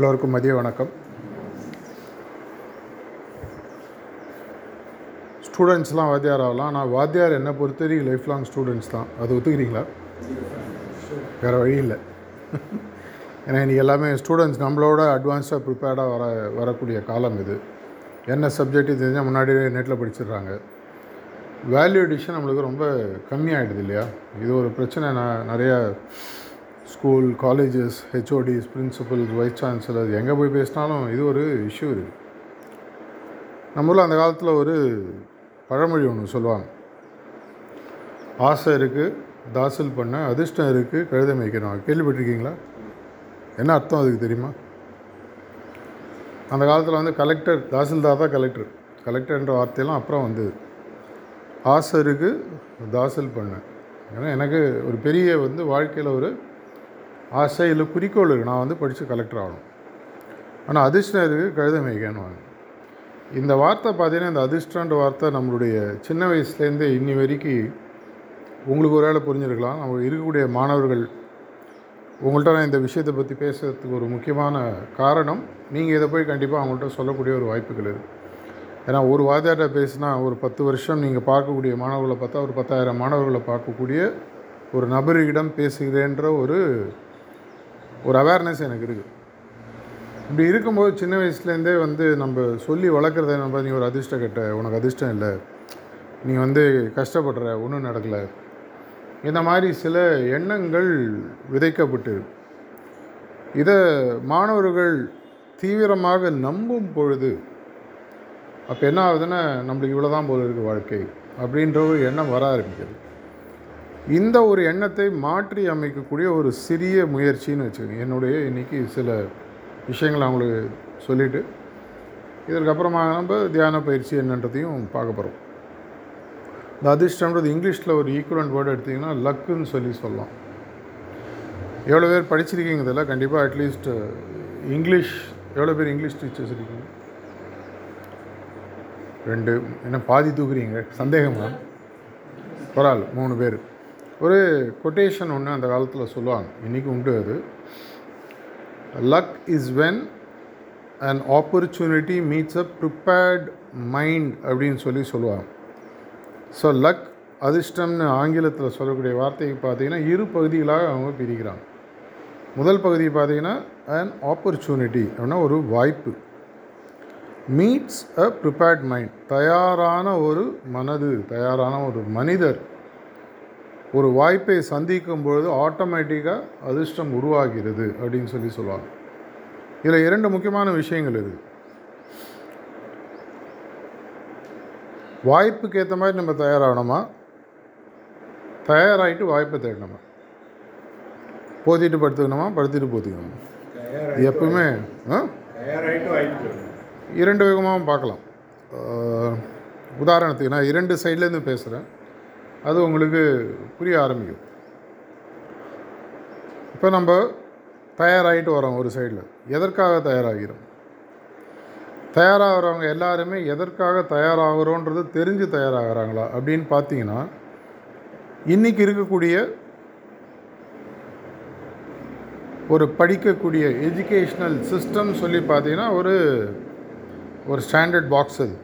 எல்லோருக்கும் மதிய வணக்கம். ஸ்டூடெண்ட்ஸ்லாம் வாத்தியார் ஆகலாம் நான் வாத்தியார் என்னை பொறுத்தவரைக்கும் லைஃப் லாங் ஸ்டூடெண்ட்ஸ் தான். அது ஒத்துக்கிறீங்களா? வேறு வழி இல்லை. ஏன்னா இன்றைக்கி எல்லாமே ஸ்டூடெண்ட்ஸ் நம்மளோட அட்வான்ஸாக ப்ரிப்பேர்டாக வர வரக்கூடிய காலம் இது. என்ன சப்ஜெக்ட் தெரிஞ்சால் முன்னாடியே நெட்டில் படிச்சிடுறாங்க. வேல்யூ எடிஷன் நம்மளுக்கு ரொம்ப கம்மியாகிடுது இல்லையா? இது ஒரு பிரச்சனை. நான் நிறையா school colleges HODs principals vice chancellor எங்கே போய் பேசினாலும் இது ஒரு இஷ்யூ இருக்குது நம்ம ஊரில் அந்த காலத்தில் ஒரு பழமொழி ஒன்று சொல்லுவாங்க. ஆசை இருக்குது தாசல் பண்ண அதிர்ஷ்டம் இருக்குது கழுதை மேய்க்கணும் கேள்விப்பட்டிருக்கீங்களா? என்ன அர்த்தம் அதுக்கு தெரியுமா? அந்த காலத்தில் வந்து கலெக்டர் தாசில்தார் தான் கலெக்டர் கலெக்டர்ன்ற வார்த்தையெல்லாம் அப்புறம் வந்து ஆசை இருக்குது தாசல் பண்ண. ஏன்னா எனக்கு ஒரு பெரிய வந்து வாழ்க்கையில் ஒரு ஆசை இல்லை குறிக்கோள் இருக்குது நான் வந்து படித்து கலெக்டர் ஆகணும். ஆனால் அதிர்ஷ்டம் இருக்குது கழுதை மேய்க்கணும் இந்த வார்த்தை பார்த்தீங்கன்னா இந்த அதிர்ஷ்டன்ற வார்த்தை நம்மளுடைய சின்ன வயசுலேருந்தே இன்னி வரைக்கும் உங்களுக்கு ஒரு வேளை புரிஞ்சிருக்கலாம். நம்ம இருக்கக்கூடிய மாணவர்கள் உங்கள்கிட்ட நான் இந்த விஷயத்தை பற்றி பேசுகிறதுக்கு ஒரு முக்கியமான காரணம் நீங்கள் இதை போய் கண்டிப்பாக அவங்கள்ட்ட சொல்லக்கூடிய ஒரு வாய்ப்புகள் இருக்குது ஏன்னா ஒரு வாத்தியார்ட்ட பேசினா ஒரு பத்து வருஷம் நீங்கள் பார்க்கக்கூடிய மாணவர்களை பார்த்தா ஒரு பத்தாயிரம் மாணவர்களை பார்க்கக்கூடிய ஒரு நபரிடம் பேசுகிறேன்ற ஒரு ஒரு அவேர்னஸ் எனக்கு இருக்குது இப்படி இருக்கும்போது சின்ன வயசுலேருந்தே வந்து நம்ம சொல்லி வளர்க்குறத நம்ம நீ ஒரு அதிர்ஷ்டம் கட்ட உனக்கு அதிர்ஷ்டம் இல்லை. நீ வந்து கஷ்டப்படுற ஒன்றும் நடக்கலை. இந்த மாதிரி சில எண்ணங்கள் விதைக்கப்பட்டு இதை மாணவர்கள் தீவிரமாக நம்பும் பொழுது அப்போ என்ன ஆகுதுன்னா நம்மளுக்கு இவ்வளோ தான் போல இருக்குது வாழ்க்கை அப்படின்ற ஒரு எண்ணம் வர ஆரம்பிக்கிறது இந்த ஒரு எண்ணத்தை மாற்றி அமைக்கக்கூடிய ஒரு சிறிய முயற்சின்னு வச்சுக்கோங்க. என்னுடைய இன்றைக்கி சில விஷயங்களை அவங்களுக்கு சொல்லிவிட்டு இதற்கப்புறமா நம்ம தியான பயிற்சி என்னன்றதையும் பார்க்க போகிறோம் இந்த அதிர்ஷ்டம்ன்றது இங்கிலீஷில் ஒரு ஈக்குவலண்ட் வேர்டு எடுத்திங்கன்னா லக்குன்னு சொல்லி சொல்லலாம். எவ்வளோ பேர் படிச்சிருக்கீங்க இதெல்லாம் கண்டிப்பாக அட்லீஸ்ட் இங்கிலீஷ் எவ்வளோ பேர் இங்கிலீஷ் டீச்சர்ஸ் இருக்கீங்க? ரெண்டு என்ன பாதி தூக்குறீங்க? சந்தேகமா? பரவாயில்ல மூணு பேர். ஒரு கொட்டேஷன் ஒன்று அந்த காலத்தில் சொல்லுவாங்க. இன்றைக்கி உண்டு அது. Luck is when an opportunity meets a prepared mind அப்படின்னு சொல்லி சொல்லுவாங்க. ஸோ லக் அதிர்ஷ்டம்னு ஆங்கிலத்தில் சொல்லக்கூடிய வார்த்தைக்கு பார்த்தீங்கன்னா இரு பகுதிகளாக அவங்க பிரிக்கிறாங்க. முதல் பகுதி பார்த்தீங்கன்னா அன் ஆப்பர்ச்சுனிட்டி அப்படின்னா ஒரு வாய்ப்பு. மீட்ஸ் அ ப்ரிப்பேர்ட் மைண்ட் தயாரான ஒரு மனது தயாரான ஒரு மனிதர். ஒரு வாய்ப்பை சந்திக்கும் பொழுது ஆட்டோமேட்டிக்காக அதிர்ஷ்டம் உருவாகிறது அப்படின்னு சொல்லி சொல்லுவாங்க. இதில் இரண்டு முக்கியமான விஷயங்கள் இருக்குது வாய்ப்புக்கு ஏற்ற மாதிரி நம்ம தயாராகணுமா? தயாராகிட்டு வாய்ப்பை தேடணுமா? போத்திட்டு படுத்துக்கணுமா? படுத்திட்டு போத்திக்கணுமா? இது எப்பவுமே இரண்டு விதமாகவும் பார்க்கலாம். உதாரணத்துக்கு நான் இரண்டு சைட்லேருந்து பேசுகிறேன் அது உங்களுக்கு புரிய ஆரம்பிக்கும். இப்போ நம்ம தயாராகிட்டு வரோம் ஒரு சைடில். எதற்காக தயாராகிறோம்? தயாராகிறவங்க எல்லாருமே எதற்காக தயாராகிறோன்றது தெரிஞ்சு தயாராகிறாங்களா அப்படின்னு பார்த்தீங்கன்னா இன்றைக்கி இருக்கக்கூடிய ஒரு படிக்கக்கூடிய எஜுகேஷ்னல் சிஸ்டம் சொல்லி பார்த்தீங்கன்னா ஒரு ஒரு ஸ்டாண்டர்ட் பாக்ஸ் அது.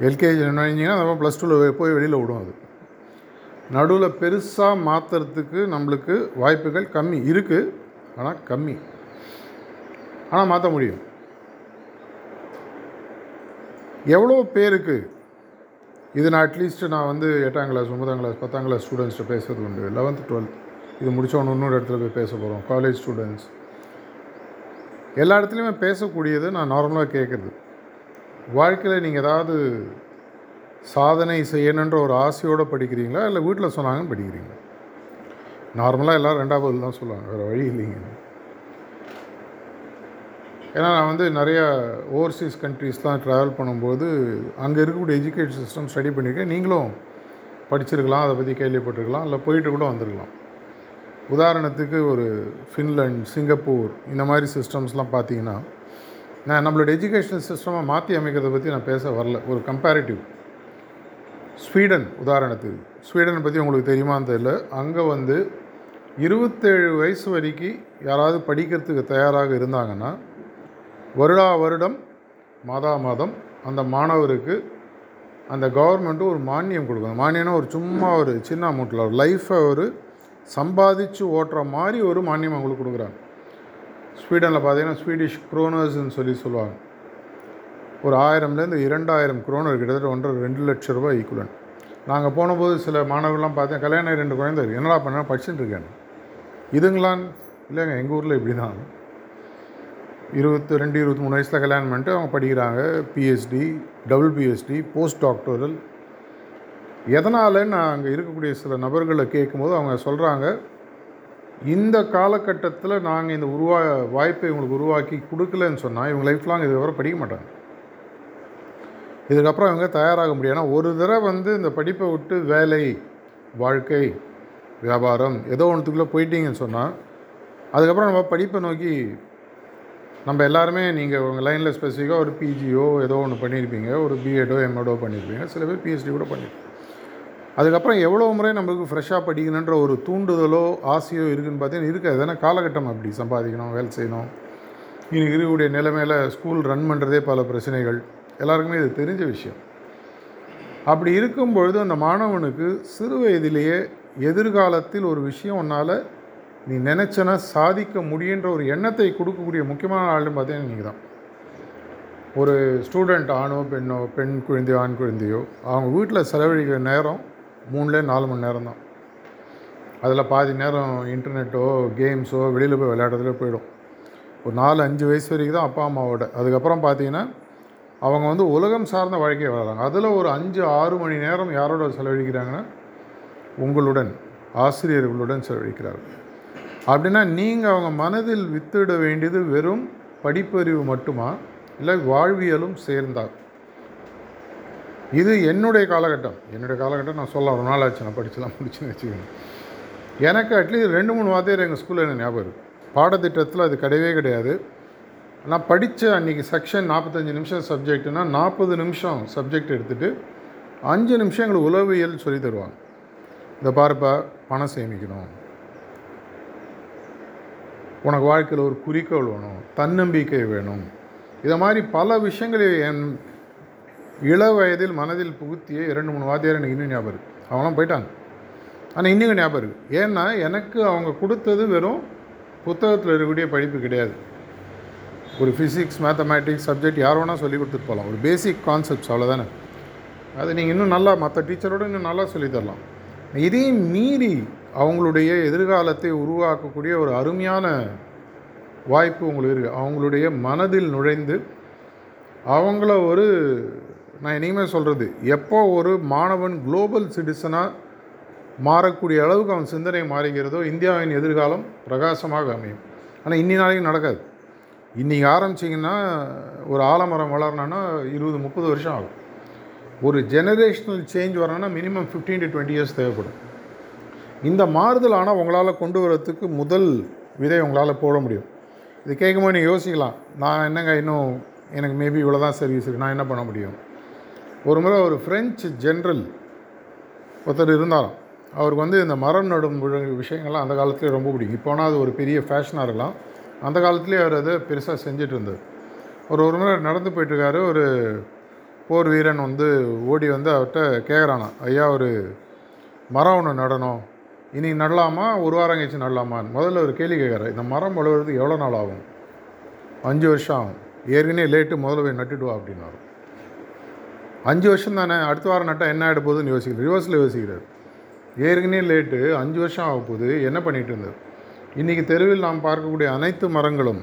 எல்கேஜி என்ன நம்ம ப்ளஸ் டூவில் போய் வெளியில் விடும் அது. நடுவில் பெருசாக மாற்றுறதுக்கு நம்மளுக்கு வாய்ப்புகள் கம்மி இருக்குது ஆனால் கம்மி. ஆனால் மாற்ற முடியும். எவ்வளோ பேருக்கு இது நான் அட்லீஸ்ட்டு நான் வந்து எட்டாம் கிளாஸ் ஒன்பதாம் கிளாஸ் பத்தாம் கிளாஸ் ஸ்டூடெண்ட்ஸ்கிட்ட பேசுறது உண்டு. லெவன்த்து டுவெல்த் இது முடித்தவொன்னு இன்னொரு இடத்துல போய் பேச போகிறோம் காலேஜ் ஸ்டூடெண்ட்ஸ் எல்லா இடத்துலையுமே பேசக்கூடியது நான் நார்மலாக கேட்குறது வாழ்க்கையில் நீங்கள் ஏதாவது சாதனை செய்யணுன்ற ஒரு ஆசையோடு படிக்கிறீங்களா? இல்லை வீட்டில் சொன்னாங்கன்னு படிக்கிறீங்களா? நார்மலாக எல்லோரும் ரெண்டாவது தான் சொல்லுவாங்க. வேறு வழி இல்லைங்க. ஏன்னா நான் வந்து நிறையா ஓவர்சீஸ் கண்ட்ரீஸ்லாம் ட்ராவல் பண்ணும்போது அங்கே இருக்கக்கூடிய எஜுகேஷன் சிஸ்டம் ஸ்டடி பண்ணியிருக்கேன் நீங்களும் படிச்சிருக்கலாம் அதை பற்றி கேள்விப்பட்டிருக்கலாம் இல்லை போயிட்டு கூட வந்திருக்கலாம். உதாரணத்துக்கு ஒரு ஃபின்லாண்ட் சிங்கப்பூர் இந்த மாதிரி சிஸ்டம்ஸ்லாம் பார்த்தீங்கன்னா நான் நம்மளோட எஜுகேஷனல் சிஸ்டமாக மாற்றி அமைக்கிறத பற்றி நான் பேச வரல. ஒரு கம்பேரிட்டிவ் ஸ்வீடன் உதாரணத்துக்கு. ஸ்வீடனை பற்றி உங்களுக்கு தெரியுமான்னு தெரியல. அங்கே வந்து இருபத்தேழு வயசு வரைக்கும் யாராவது படிக்கிறதுக்கு தயாராக இருந்தாங்கன்னா வருடா வருடம் மாதா மாதம் அந்த மாணவருக்கு அந்த கவர்மெண்ட்டு ஒரு மானியம் கொடுக்கணும். மானியம்னா ஒரு சும்மா ஒரு சின்ன அமௌண்ட்டில் ஒரு லைஃப்பை ஒரு சம்பாதிச்சு ஓட்டுற மாதிரி ஒரு மானியம் அவங்களுக்கு கொடுக்குறாங்க. ஸ்வீடனில் பார்த்தீங்கன்னா ஸ்வீடிஷ் குரோனர்ஸ்னு சொல்லி சொல்லுவாங்க. ஒரு ஆயிரம்லேருந்து இரண்டாயிரம் குரோனர் கிட்டத்தட்ட ஒன்றரை ரெண்டு லட்ச ரூபாய் ஈக்குவலன் நாங்கள் போனபோது சில மாணவர்கள்லாம் பார்த்தேன் கல்யாணம் ரெண்டு குழந்தை இருக்குது என்னடா பண்ண படிச்சுட்டு இருக்கேன் இதுங்களான் இல்லைங்க எங்கள் ஊரில் இப்படி தான் இருபத்தி ரெண்டு இருபத்தி மூணு வயசில் கல்யாணம் பண்ணிட்டு அவங்க படிக்கிறாங்க. PhD double PhD post doctoral எதனால் நான் அங்கே இருக்கக்கூடிய சில நபர்களை கேட்கும்போது அவங்க சொல்கிறாங்க இந்த காலகட்டத்தில் நாங்கள் இந்த உருவா வாய்ப்பை இவங்களுக்கு உருவாக்கி கொடுக்கலன்னு சொன்னால் இவங்க லைஃப் லாங் இதுக்கப்புறம் படிக்க மாட்டாங்க. இதுக்கப்புறம் இவங்க தயாராக முடியும் ஏன்னா ஒரு தடவை வந்து இந்த படிப்பை விட்டு வேலை வாழ்க்கை வியாபாரம் ஏதோ ஒன்றுத்துக்குள்ளே போயிட்டீங்கன்னு சொன்னால் அதுக்கப்புறம் நம்ம படிப்பை நோக்கி நம்ம எல்லாருமே நீங்கள் உங்கள் லைனில் ஸ்பெசிஃபிக்காக ஒரு பிஜியோ ஏதோ ஒன்று பண்ணியிருப்பீங்க ஒரு பிஎடோ எம்எடோ பண்ணியிருப்பீங்க சில பேர் பிஹெச்டி கூட பண்ணியிருப்பீங்க. அதுக்கப்புறம் எவ்வளோ முறை நம்மளுக்கு ஃப்ரெஷ்ஷாக படிக்கணுன்ற ஒரு தூண்டுதலோ ஆசையோ இருக்குதுன்னு பார்த்தீங்கன்னா இருக்காது. ஏன்னா காலகட்டம் அப்படி. சம்பாதிக்கணும் வேலை செய்யணும். இன்றைக்கி இருக்கக்கூடிய நிலைமையில் ஸ்கூல் ரன் பண்ணுறதே பல பிரச்சனைகள். எல்லாருக்குமே இது தெரிஞ்ச விஷயம். அப்படி இருக்கும் பொழுது அந்த மாணவனுக்கு சிறு வயதிலேயே எதிர்காலத்தில் ஒரு விஷயம் உன்னால் நீ நினச்சனா சாதிக்க முடியுன்ற ஒரு எண்ணத்தை கொடுக்கக்கூடிய முக்கியமான ஆளுன்னு பார்த்தீங்கன்னா நீங்கள் தான் ஒரு ஸ்டூடெண்ட் ஆணோ பெண்ணோ பெண் குழந்தையோ ஆண் குழந்தையோ அவங்க வீட்டில் செலவழிக்கிற நேரம் மூணுலே நாலு மணி நேரம் தான் அதில் பாதி நேரம் இன்டர்நெட்டோ கேம்ஸோ வெளியில் போய் விளையாடுறதுல போயிடும். ஒரு நாலு அஞ்சு வயசு வரைக்கும் தான் அப்பா அம்மாவோட. அதுக்கப்புறம் பார்த்தீங்கன்னா அவங்க வந்து உலகம் சார்ந்த வாழ்க்கையை வளர்றாங்க அதில் ஒரு அஞ்சு ஆறு மணி நேரம் யாரோட செலவழிக்கிறாங்கன்னா உங்களுடன் ஆசிரியர்களுடன் செலவழிக்கிறார்கள். அப்படின்னா நீங்கள் அவங்க மனதில் வித்துவிட வேண்டியது வெறும் படிப்பறிவு மட்டுமா? இல்லை வாழ்வியலும் சேர்ந்தார் இது என்னுடைய காலகட்டம். என்னுடைய காலகட்டம் நான் சொல்ல ஒரு நாள் ஆச்சு. நான் படிச்சுலாம் முடிச்சுன்னு வச்சுக்கோங்க. எனக்கு அட்லீஸ்ட் ரெண்டு மூணு வாத்தியார் எங்கள் ஸ்கூலில் எனக்கு ஞாபகம் இருக்குது பாடத்திட்டத்தில் அது கிடையவே கிடையாது. நான் படித்த அன்றைக்கி செக்ஷன் நாற்பத்தஞ்சு நிமிஷம் சப்ஜெக்ட்னா நாற்பது நிமிஷம் சப்ஜெக்ட் எடுத்துகிட்டு அஞ்சு நிமிஷம் எங்களுக்கு உளவியல் சொல்லி தருவாங்க. இந்த பாருப்பா பணம் சேமிக்கணும். உனக்கு வாழ்க்கையில் ஒரு குறிக்கோள் வேணும் தன்னம்பிக்கை வேணும். இதை மாதிரி பல விஷயங்களை என் இள வயதில் மனதில் புகுத்திய இரண்டு மூணு வாத்தியார் எனக்கு இன்னும் ஞாபகம் இருக்குது அவங்களாம் போயிட்டாங்க. ஆனால் இன்னும் ஞாபகம் இருக்குது ஏன்னா எனக்கு அவங்க கொடுத்தது வெறும் புத்தகத்தில் இருக்கக்கூடிய படிப்பு கிடையாது. ஒரு ஃபிசிக்ஸ் மேத்தமேட்டிக்ஸ் சப்ஜெக்ட் யார் வேணால் சொல்லி கொடுத்துட்டு போகலாம். ஒரு பேசிக் கான்செப்ட்ஸ் அவ்வளோதானே அது நீங்கள் இன்னும் நல்லா மற்ற டீச்சரோட இன்னும் நல்லா சொல்லித்தரலாம் இதையும் மீறி அவங்களுடைய எதிர்காலத்தை உருவாக்கக்கூடிய ஒரு அருமையான வாய்ப்பு உங்களுக்கு இருக்குது அவங்களுடைய மனதில் நுழைந்து அவங்கள ஒரு நான் இனிமேல் சொல்கிறது எப்போ ஒரு மாணவன் குளோபல் சிட்டிசனாக மாறக்கூடிய அளவுக்கு அவன் சிந்தனை மாறுகிறதோ இந்தியாவின் எதிர்காலம் பிரகாசமாக அமையும். ஆனால் இன்னி நாளைக்கு நடக்காது. இன்றைக்கி ஆரம்பிச்சிங்கன்னா ஒரு ஆலமரம் வளரணும்னா இருபது முப்பது வருஷம் ஆகும். ஒரு ஜெனரேஷனல் சேஞ்ச் வரணும்னா minimum fifteen to twenty years தேவைப்படும். இந்த மாறுதல் ஆனால் உங்களால் கொண்டு வரத்துக்கு முதல் விதை உங்களால் போட முடியும். இது கேட்கும்போது நீங்கள் யோசிக்கலாம். நான் என்னங்க இன்னும் எனக்கு மேபி இவ்வளோ தான் சர்வீஸ் இருக்குது நான் என்ன பண்ண முடியும்? ஒரு முறை ஒரு ஃப்ரெஞ்சு ஜென்ரல் ஒருத்தர் இருந்தாராம். அவருக்கு வந்து இந்த மரம் நடும் விஷயங்கள்லாம் அந்த காலத்துலேயே ரொம்ப பிடிக்கும். இப்போனா அது ஒரு பெரிய ஃபேஷனாக இருக்கலாம். அந்த காலத்துலேயே அவர் அதை பெருசாக செஞ்சுட்டு இருந்தார் ஒரு ஒரு முறை நடந்து போயிட்டுருக்காரு. ஒரு போர் வீரன் வந்து ஓடி வந்து அவர்கிட்ட கேட்குறானா ஐயா ஒரு மரம் ஒன்று நடணும். இன்னைக்கு நடலாமா? ஒரு வாரம் கழிச்சு நடலாமான்னு. முதல்ல ஒரு கேள்வி கேட்குறாரு இந்த மரம் வளர்கிறதுக்கு எவ்வளோ நாள் ஆகும்? அஞ்சு வருஷம் ஆகும். ஏற்கனவே லேட்டு முதல்ல போய் நட்டுட்டு வா அப்படின்னாரு. அஞ்சு வருஷம் தானே? அடுத்த வாரம் நட்டால் என்ன ஆகிட போகுதுன்னு யோசிக்கிறார். ரிவர்ஸில் யோசிக்கிறார். ஏற்கனவே லேட்டு அஞ்சு வருஷம் ஆக போகுது. என்ன பண்ணிகிட்டு இருந்தார் இன்றைக்கி தெருவில் நாம் பார்க்கக்கூடிய அனைத்து மரங்களும்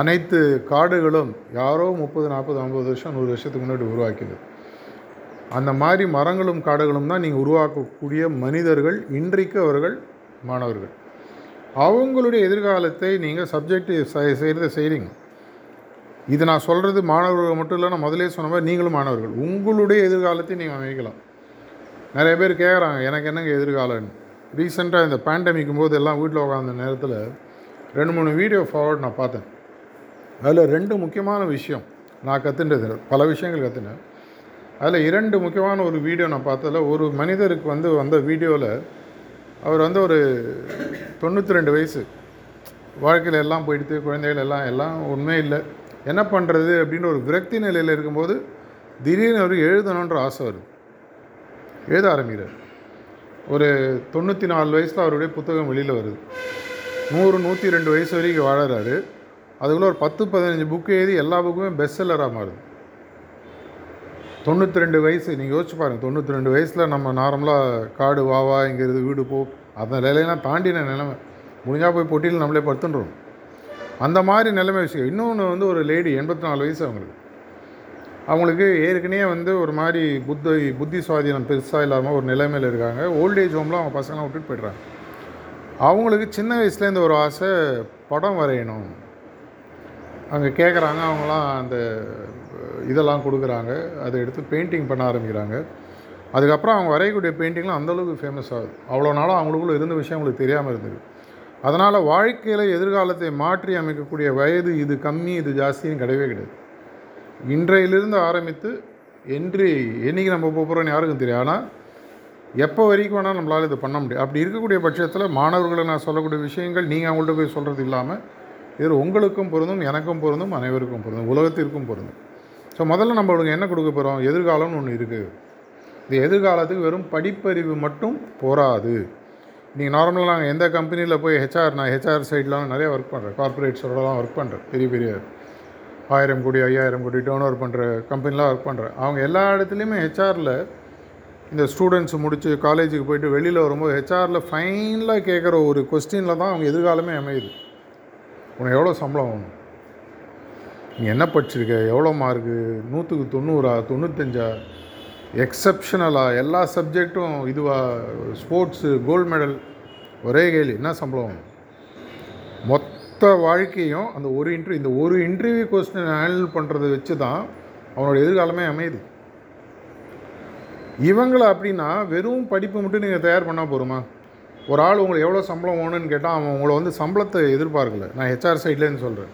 அனைத்து காடுகளும் யாரோ முப்பது நாற்பது ஐம்பது வருஷம் நூறு வருஷத்துக்கு முன்னாடி உருவாக்கியது. அந்த மாதிரி மரங்களும் காடுகளும் தான் நீங்கள் உருவாக்கக்கூடிய மனிதர்கள் இன்றைக்கு அவர்கள் மாணவர்கள். அவங்களுடைய எதிர்காலத்தை நீங்கள் சப்ஜெக்டிவ் செய்கிறத செய்கிறீங்க இது நான் சொல்கிறது மாணவர்கள் மட்டும் இல்லை நான் முதலே சொன்ன மாதிரி நீங்களும் மாணவர்கள். உங்களுடைய எதிர்காலத்தை நீங்கள் அமைக்கலாம். நிறைய பேர் கேட்குறாங்க எனக்கு என்னங்க எதிர்காலம்னு? ரீசெண்டாக இந்த பேண்டமிக்கும் போது எல்லாம் வீட்டில் உட்காந்த நேரத்தில் ரெண்டு மூணு வீடியோ ஃபார்வர்ட் நான் பார்த்தேன். அதில் ரெண்டு முக்கியமான விஷயம் நான் கற்றுன்றது பல விஷயங்கள் கற்றுனேன் அதில் இரண்டு முக்கியமான ஒரு வீடியோ நான் பார்த்ததில் ஒரு மனிதருக்கு வந்து வந்த வீடியோவில் அவர் வந்து ஒரு தொண்ணூற்றி ரெண்டு வயசு. வாழ்க்கையில் எல்லாம் போயிடுத்து குழந்தைகள் எல்லாம் எல்லாம் உண்மை இல்லை. என்ன பண்ணுறது அப்படின்ற ஒரு விரக்தி நிலையில் இருக்கும்போது திடீர்னு அவர் எழுதணுன்ற ஆசை வருது. எழுத ஆரம்பிக்கிறார். ஒரு தொண்ணூற்றி நாலு வயசில் அவருடைய புத்தகம் வெளியில் வருது. நூறு நூற்றி ரெண்டு வயசு வரைக்கும் வாழறாரு. அதுக்குள்ளே ஒரு பத்து பதினஞ்சு புக்கு எழுதி எல்லா புக்குமே பெஸ்ட் செல்லராக மாறுது. தொண்ணூற்றி ரெண்டு வயசு நீங்கள் யோசிச்சு பாருங்கள் தொண்ணூற்றி ரெண்டு வயசில் நம்ம நார்மலாக காடு வாவா இங்கிறது வீடு போ அந்த நிலையெல்லாம் தாண்டின நிலைமை. முடிஞ்சால் போய் பொட்டியில் நம்மளே படுத்துன்றோம். அந்த மாதிரி நிலைமை விஷயம். இன்னொன்று வந்து ஒரு லேடி எண்பத்தி நாலு வயசு அவங்களுக்கு. அவங்களுக்கு ஏற்கனவே வந்து ஒரு மாதிரி புத்தி புத்தி சுவாதீனம் பெருசாக இல்லாமல் ஒரு நிலைமையில் இருக்காங்க. ஓல்டேஜ் ஹோமில் அவங்க பசங்களாம் விட்டுட்டு போய்ட்றாங்க. அவங்களுக்கு சின்ன வயசுலேருந்து ஒரு ஆசை படம் வரையணும். அங்கே கேட்குறாங்க அவங்களாம் அந்த இதெல்லாம் கொடுக்குறாங்க. அதை எடுத்து பெயிண்டிங் பண்ண ஆரம்பிக்கிறாங்க. அதுக்கப்புறம் அவங்க வரையக்கூடிய பெயிண்டிங்லாம் அந்தளவுக்கு ஃபேமஸ் ஆகுது. அவ்வளோ நாளும் அவங்களுக்குள்ள இருந்த விஷயம் அவங்களுக்கு தெரியாமல் இருந்தது. அதனால் வாழ்க்கையில் எதிர்காலத்தை மாற்றி அமைக்கக்கூடிய வயது இது கம்மி இது ஜாஸ்தின்னு கிடையவே கிடையாது. இன்றையிலிருந்து ஆரம்பித்து என்று என்றைக்கு நம்ம போகிறோன்னு யாருக்கும் தெரியும் ஆனால் எப்போ வரைக்கும் வேணால் நம்மளால் இது பண்ண முடியும். அப்படி இருக்கக்கூடிய பட்சத்தில் மாணவர்களை நான் சொல்லக்கூடிய விஷயங்கள் நீங்கள் அவங்கள்ட்ட போய் சொல்கிறது இல்லாமல் இது உங்களுக்கும் பொருந்தும் எனக்கும் பொருந்தும் அனைவருக்கும் பொருந்தும் உலகத்திற்கும் பொருந்தும். ஸோ முதல்ல நம்ம அவங்களுக்கு என்ன கொடுக்க போகிறோம் எதிர்காலம்னு ஒன்று இருக்குது இந்த எதிர்காலத்துக்கு வெறும் படிப்பறிவு மட்டும் போராது நீங்கள் நார்மலாக நாங்கள் எந்த கம்பெனியில் போய் ஹெச்ஆர் நான் ஹெச்ஆர் சைட்லாம் நிறைய ஒர்க் பண்ணுறேன் கார்பரேட்ஸோடலாம் ஒர்க் பண்ணுறேன் பெரிய பெரிய ஆயிரம் கோடி ஐயாயிரம் கோடி டேர்ன் ஓவர் பண்ணுற கம்பெனிலாம் ஒர்க் பண்ணுறேன் அவங்க எல்லா இடத்துலையுமே ஹெச்ஆரில் இந்த ஸ்டூடெண்ட்ஸ் முடித்து காலேஜுக்கு போயிட்டு வெளியில் வரும்போது ஹெச்ஆரில் ஃபைனலாக கேட்குற ஒரு கொஸ்டினில் தான் அவங்க எதிர்காலமே அமையுது. உனக்கு எவ்வளோ சம்பளம் வேணும்? நீ என்ன படிச்சிருக்க? எவ்வளோ மார்க்கு நூற்றுக்கு தொண்ணூறா? தொண்ணூத்தஞ்சா? எக்ஸப்ஷனலா எல்லா சப்ஜெக்ட்டும் இதுவா? ஸ்போர்ட்ஸு கோல்டு மெடல் ஒரே கேள்வி என்ன சம்பளம் மொத்த மொத்த வாழ்க்கையும் அந்த ஒரு இன்டர்வியூ இந்த ஒரு இன்டர்வியூ கொஸ்டின் ஹேண்டில் பண்ணுறதை வச்சு தான் அவனோட எதிர்காலமே அமையுது. இவங்களை அப்படின்னா வெறும் படிப்பு மட்டும் நீங்கள் தயார் பண்ணால் போருமா ஒரு ஆள் உங்களுக்கு எவ்வளோ சம்பளம் வேணும்னு கேட்டால் அவன் உங்களை வந்து சம்பளத்தை எதிர்பார்க்கல. நான் ஹெச்ஆர் சைட்லேருந்து சொல்கிறேன்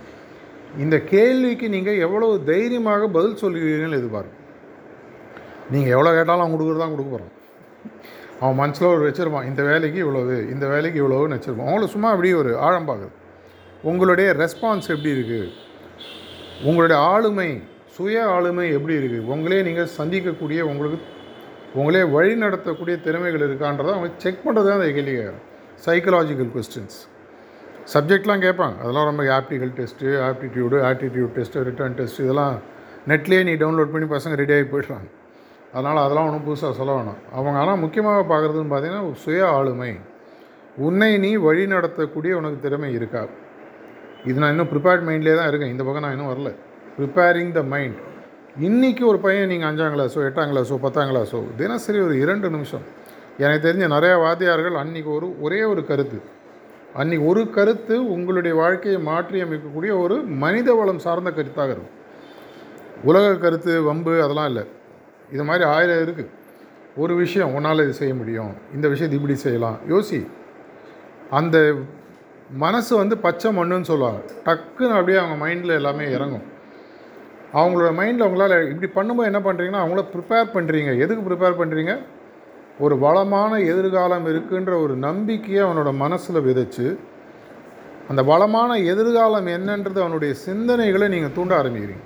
இந்த கேள்விக்கு நீங்கள் எவ்வளோ தைரியமாக பதில் சொல்லுவீங்கன்னு எதிர்பார்க்கும். நீங்கள் எவ்வளோ கேட்டாலும் அவன் கொடுக்குறது தான் கொடுக்க போகிறான் அவன் மனசில் ஒரு வச்சுருப்பான் இந்த வேலைக்கு இவ்வளவு இந்த வேலைக்கு இவ்வளோன்னு வச்சுருப்பான். அவங்கள சும்மா அப்படியே ஒரு ஆழம் பார்க்குது உங்களுடைய ரெஸ்பான்ஸ் எப்படி இருக்குது உங்களுடைய ஆளுமை சுய ஆளுமை எப்படி இருக்குது உங்களே நீங்கள் சந்திக்கக்கூடிய உங்களுக்கு உங்களே வழி நடத்தக்கூடிய திறமைகள் இருக்கான்றதை அவங்க செக் பண்ணுறது தான் அந்த கேள்வி சைக்கலாஜிக்கல் கொஸ்டின்ஸ் சப்ஜெக்ட்லாம் கேட்பாங்க. அதெல்லாம் ரொம்ப optical test aptitude attitude test return test இதெல்லாம் நெட்லேயே நீ டவுன்லோட் பண்ணி பசங்க ரெடி ஆகி போயிடுறாங்க அதனால் அதெல்லாம் ஒன்றும் புதுசாக சொல்ல வேணாம். அவங்க ஆனால் முக்கியமாக பார்க்குறதுன்னு பார்த்தீங்கன்னா சுய ஆளுமை. உன்னை நீ வழி நடத்தக்கூடிய உனக்கு திறமை இருக்கா? இது நான் இன்னும் ப்ரிப்பேர்ட் மைண்ட்லேயே தான் இருக்கேன். இந்த பக்கம் நான் இன்னும் வரல. ப்ரிப்பேரிங் த மைண்ட் இன்றைக்கி ஒரு பையன் நீங்கள் அஞ்சாம் கிளாஸோ எட்டாம் கிளாஸோ பத்தாம் கிளாஸோ தினசரி ஒரு இரண்டு நிமிஷம். எனக்கு தெரிஞ்ச நிறையா வாத்தியார்கள் அன்றைக்கி ஒரு ஒரே ஒரு கருத்து. அன்றைக்கி ஒரு கருத்து உங்களுடைய வாழ்க்கையை மாற்றி அமைக்கக்கூடிய ஒரு மனித வளம் சார்ந்த கருத்தாக இருக்கும். உலக கருத்து வம்பு அதெல்லாம் இல்லை. இது மாதிரி ஆயிரம் இருக்குது ஒரு விஷயம் உன்னால் இது செய்ய முடியும். இந்த விஷயத்தை இப்படி செய்யலாம். யோசி. அந்த மனசு வந்து பச்சை மண்ணுன்னு சொல்லுவாங்க. டக்குன்னு அப்படியே அவங்க மைண்டில் எல்லாமே இறங்கும். அவங்களோட மைண்டில் அவங்களால இப்படி பண்ணும்போது என்ன பண்ணுறீங்கன்னா அவங்கள ப்ரிப்பேர் பண்ணுறீங்க எதுக்கு ப்ரிப்பேர் பண்ணுறீங்க ஒரு வளமான எதிர்காலம் இருக்குன்ற ஒரு நம்பிக்கையை அவனோட மனசில் விதைச்சு அந்த வளமான எதிர்காலம் என்னன்றது அவனுடைய சிந்தனைகளை நீங்கள் தூண்ட ஆரம்பிக்கிறீங்க.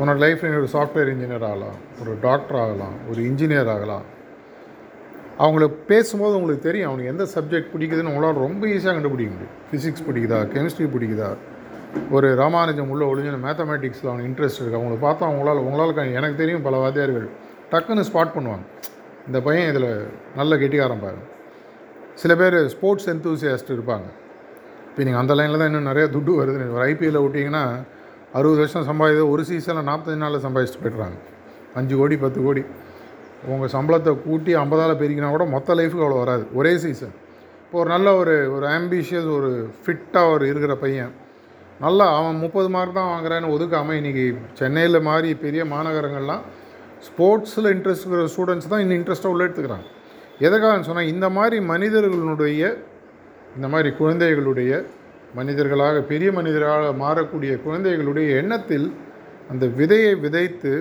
உன்னோட லைஃப்பில் நீ ஒரு சாஃப்ட்வேர் இன்ஜினியர் ஆகலாம் ஒரு டாக்டர் ஆகலாம் ஒரு இன்ஜினியர் ஆகலாம். அவங்கள பேசும்போது உங்களுக்கு தெரியும் அவனுக்கு எந்த சப்ஜெக்ட் பிடிக்குதுன்னு உங்களால் ரொம்ப ஈஸியாக கண்டுபிடிக்க முடியும். ஃபிசிக்ஸ் பிடிக்குதா கெமிஸ்ட்ரி பிடிக்குதா? ஒரு ராமானுஜம் உள்ள ஒளிஞ்சின மேத்தமேட்டிக்ஸில் அவனுக்கு இன்ட்ரெஸ்ட் இருக்குது அவங்கள பார்த்தா அவங்களால உங்களால் எனக்கு தெரியும் பல வாத்தியார்கள் டக்குன்னு ஸ்பாட் பண்ணுவாங்க. இந்த பையன் இதில் நல்ல கெட்டிக்காரன் பாருங்க சில பேர் ஸ்போர்ட்ஸ் எந்தூசியாஸ்ட் இருப்பாங்க. இப்போ நீங்கள் அந்த லைனில் தான் இன்னும் நிறைய துட்டு வருது. ஒரு ஐபிஎல்ல விட்டிங்கன்னா அறுபது வருஷம் சம்பாதிது ஒரு சீசனில் நாற்பத்தஞ்சு நாளில் சம்பாதிச்சுட்டு போய்ட்றாங்க. அஞ்சு கோடி பத்து கோடி. உங்கள் சம்பளத்தை கூட்டி ஐம்பதால் பெருக்கினா கூட மொத்த லைஃபுக்கு அவ்வளோ வராது. ஒரே சீசன் இப்போ ஒரு நல்ல ஒரு ஒரு ஆம்பிஷியஸ் ஒரு ஃபிட்டாக ஒரு இருக்கிற பையன். நல்லா அவன் முப்பது மார்க் தான் வாங்குறான்னு ஒதுக்காமல் இன்றைக்கி சென்னையில் மாதிரி பெரிய மாநகரங்கள்லாம் ஸ்போர்ட்ஸில் இன்ட்ரெஸ்ட் இருக்கிற ஸ்டூடெண்ட்ஸ் தான் இன்னும் இன்ட்ரெஸ்ட்டாக உள்ள எடுத்துக்கிறாங்க. எதுக்காகன்னு சொன்னால் இந்த மாதிரி மனிதர்களுடைய இந்த மாதிரி குழந்தைகளுடைய மனிதர்களாக பெரிய மனிதர்களாக மாறக்கூடிய குழந்தைகளுடைய எண்ணத்தில் அந்த விதையை விதைத்து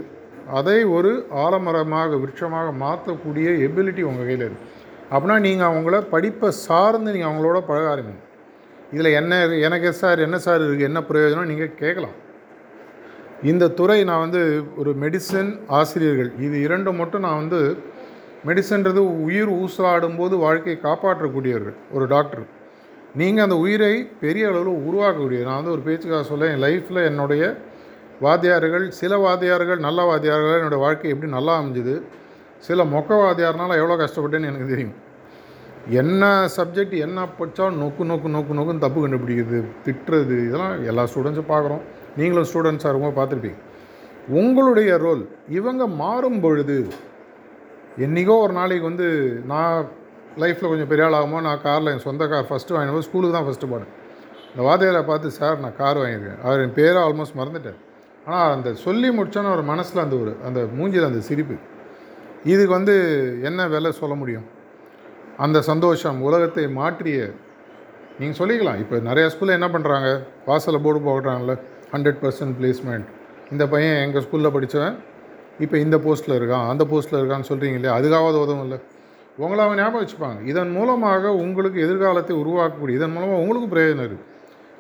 அதை ஒரு ஆலமரமாக விருட்சமாக மாற்றக்கூடிய எபிலிட்டி உங்கள் கையில் இருக்குது அப்படின்னா நீங்கள் அவங்கள படிப்பை சார்ந்து நீங்கள் அவங்களோட பழக ஆரம்பிங்க. இதில் என்ன எனக்கு சார் என்ன சார் இருக்குது என்ன பிரயோஜனம்? நீங்கள் கேட்கலாம். இந்த துறை நான் வந்து ஒரு மெடிசன் ஆசிரியர்கள். இது இரண்டு மட்டும் நான் வந்து மெடிசன்றது உயிர் ஊசலாடும்போது வாழ்க்கையை காப்பாற்றக்கூடியவர்கள். ஒரு டாக்டர் நீங்கள் அந்த உயிரை பெரிய அளவில் உருவாக்கக்கூடிய நான் வந்து ஒரு பேச்சுக்காக சொல்ல என் லைஃப்பில் என்னுடைய வாத்தியார்கள் சில வாத்தியார்கள் நல்ல வாத்தியார்கள் என்னோடய வாழ்க்கை எப்படி நல்லா அமைஞ்சுது சில மொக்க வாத்தியார்னால எவ்வளோ கஷ்டப்பட்டேன்னு எனக்கு தெரியும். என்ன சப்ஜெக்ட் என்ன படித்தாலும் நோக்கு நோக்கு நோக்கு நோக்குன்னு தப்பு கண்டுபிடிக்கிறது திட்டுறது இதெல்லாம் எல்லா ஸ்டூடெண்ட்ஸும் பார்க்குறோம். நீங்களும் ஸ்டூடெண்ட்ஸாக இருக்கும்போது பார்த்துருப்பீங்க. உங்களுடைய ரோல் இவங்க மாறும் பொழுது என்றைக்கோ ஒரு நாளைக்கு வந்து நான் லைஃப்பில் கொஞ்சம் பெரிய ஆள் ஆகுமோ நான் காரில் என் சொந்த கார் ஃபஸ்ட்டு வாங்கினபோது ஸ்கூலுக்கு தான் ஃபஸ்ட்டு போனேன். இந்த வாத்தியாரை பார்த்து சார் நான் கார் வாங்கியிருக்கேன். அவர் என் பேரை ஆல்மோஸ்ட் மறந்துட்டேன் ஆனால் அந்த சொல்லி முடித்தோன்னு ஒரு மனசில் அந்த ஒரு அந்த மூஞ்சில் அந்த சிரிப்பு. இதுக்கு வந்து என்ன விலை சொல்ல முடியும்? அந்த சந்தோஷம் உலகத்தை மாற்றிய நீங்கள் சொல்லிக்கலாம். இப்போ நிறையா ஸ்கூலில் என்ன பண்ணுறாங்க வாசலில் போர்டு போடுறாங்கல்ல ஹண்ட்ரட் பர்சன்ட் பிளேஸ்மெண்ட் இந்த பையன் எங்கள் ஸ்கூலில் படித்தவன் இப்போ இந்த போஸ்ட்டில் இருக்கான் அந்த போஸ்ட்டில் இருக்கான்னு சொல்கிறீங்க இல்லையா? அதுக்காவது உதவும் இல்லை. உங்களை அவன் ஞாபகம் வச்சுப்பாங்க. இதன் மூலமாக உங்களுக்கு எதிர்காலத்தை உருவாக்கக்கூடிய இதன் மூலமாக உங்களுக்கும் பிரயோஜனம் இருக்குது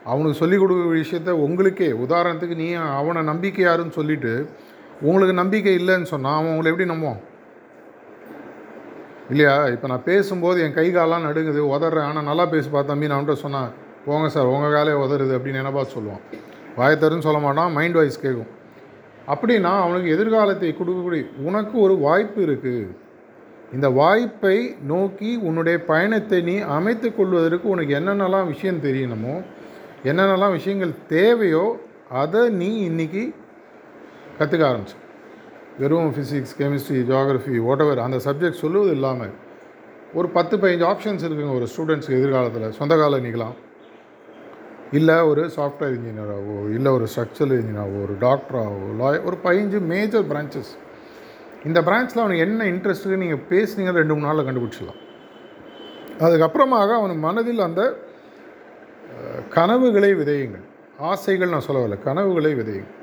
அவனுக்கு சொல்லிக் கொடுக்குற விஷயத்த உங்களுக்கே உதாரணத்துக்கு நீ அவனை நம்பிக்கை யாருன்னு சொல்லிவிட்டு உங்களுக்கு நம்பிக்கை இல்லைன்னு சொன்னால் அவன் உங்களை எப்படி நம்புவான்? இல்லையா? இப்போ நான் பேசும்போது என் கை காலெலாம் நடுங்குது உதறேன். ஆனால் நல்லா பேசி பார்த்தம்பி நான் அவன்கிட்ட சொன்னேன் போங்க சார் உங்கள் காலே உதறுது அப்படின்னு என்னப்பா சொல்லுவான். வாயத்தருன்னு சொல்ல மாட்டான் மைண்ட் வாய்ஸ் கேட்கும் அப்படின்னா அவனுக்கு எதிர்காலத்தை கொடுக்கக்கூடிய உனக்கு ஒரு வாய்ப்பு இருக்குது இந்த வாய்ப்பை நோக்கி உன்னுடைய பயணத்தை நீ அமைத்து கொள்வதற்கு உனக்கு என்னென்னலாம் விஷயம் தெரியணுமோ என்னென்னலாம் விஷயங்கள் தேவையோ அதை நீ இன்னைக்கு கற்றுக்க ஆரம்பிச்சு. வெறும் ஃபிசிக்ஸ் கெமிஸ்ட்ரி ஜியாகிரஃபி ஓட்டவர் அந்த சப்ஜெக்ட் சொல்லுவது இல்லாமல் ஒரு பத்து பதினஞ்சு ஆப்ஷன்ஸ் இருக்குங்க ஒரு ஸ்டூடெண்ட்ஸ்க்கு எதிர்காலத்தில். சொந்த கால நிற்கலாம் இல்லை ஒரு சாஃப்ட்வேர் இன்ஜினியராகவோ இல்லை ஒரு ஸ்ட்ரக்சரல் இன்ஜினியராகவோ ஒரு டாக்டராகவோ லாயர் ஒரு பதினஞ்சு மேஜர் பிரான்ச்சஸ் இந்த பிரான்ச்சில் அவனுக்கு என்ன இன்ட்ரெஸ்ட்டுக்கு நீங்கள் பேசுனீங்க ரெண்டு மூணு நாளில் கண்டுபிடிச்சிடலாம். அதுக்கப்புறமாக அவன் மனதில் அந்த கனவுகளை விதையுங்கள். ஆசைகள் நான் சொல்லவில்லை கனவுகளை விதையுங்கள்.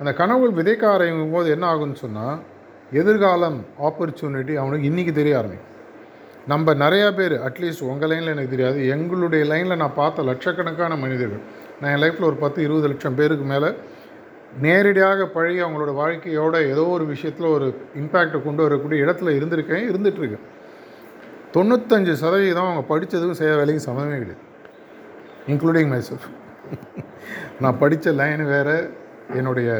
அந்த கனவுகள் விதைக்க ஆரம்பிக்கும் போது என்ன ஆகும்னு சொன்னால் எதிர்காலம் ஆப்பர்ச்சுனிட்டி அவனுக்கு இன்றைக்கி தெரிய ஆரம்பிக்கும். நம்ம நிறையா பேர் அட்லீஸ்ட் உங்கள் லைனில் எனக்கு தெரியாது எங்களுடைய லைனில் நான் பார்த்த லட்சக்கணக்கான மனிதர்கள் நான் என் லைஃப்பில் ஒரு பத்து இருபது லட்சம் பேருக்கு மேலே நேரடியாக பழகி அவங்களோட வாழ்க்கையோட ஏதோ ஒரு விஷயத்தில் ஒரு இம்பேக்டை கொண்டு வரக்கூடிய இடத்துல இருந்திருக்கேன் இருந்துகிட்ருக்கேன் தொண்ணூத்தஞ்சு சதவீதம் அவங்க படித்ததுக்கும் செய்ய வேலைக்கும் சம்மந்தமே கிடையாது. இன்க்ளூடிங் மை செல்ஃப் நான் படித்த லைன் வேறு என்னுடைய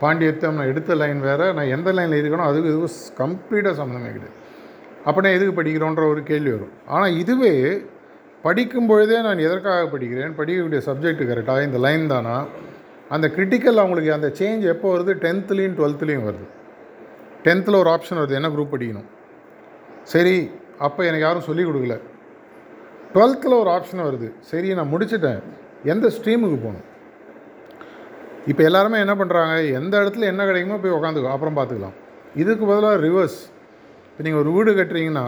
பாண்டியத்தம் நான் எடுத்த லைன் வேறு நான் எந்த லைனில் இருக்கணும் அதுக்கு இதுவும் கம்ப்ளீட்டாக சம்மந்தமே கிடையாது. அப்படின்னா எதுக்கு படிக்கிறோன்ற ஒரு கேள்வி வரும். ஆனால் இதுவே படிக்கும் பொழுதே நான் எதற்காக படிக்கிறேன்? படிக்கக்கூடிய சப்ஜெக்ட் கரெக்டாக இந்த லைன் தானா? அந்த கிரிட்டிக்கல் அவங்களுக்கு அந்த சேஞ்ச் எப்போ வருது? டென்த்துலேயும் டுவெல்த்துலேயும் வருது. டென்த்தில் ஒரு ஆப்ஷன் வருது. என்ன குரூப் படிக்கணும்? சரி அப்போ எனக்கு யாரும் சொல்லிக் கொடுக்கல. டுவெல்த்தில் ஒரு ஆப்ஷன் வருது. சரி நான் முடிச்சிட்டேன். எந்த ஸ்ட்ரீமுக்கு போகணும்? இப்போ எல்லாருமே என்ன பண்ணுறாங்க எந்த இடத்துல என்ன கிடைக்குமோ போய் உக்காந்துக்கோ அப்புறம் பார்த்துக்கலாம் இதுக்கு பதிலாக ரிவர்ஸ் இப்போ நீங்கள் ஒரு வீடு கட்டுறீங்கன்னா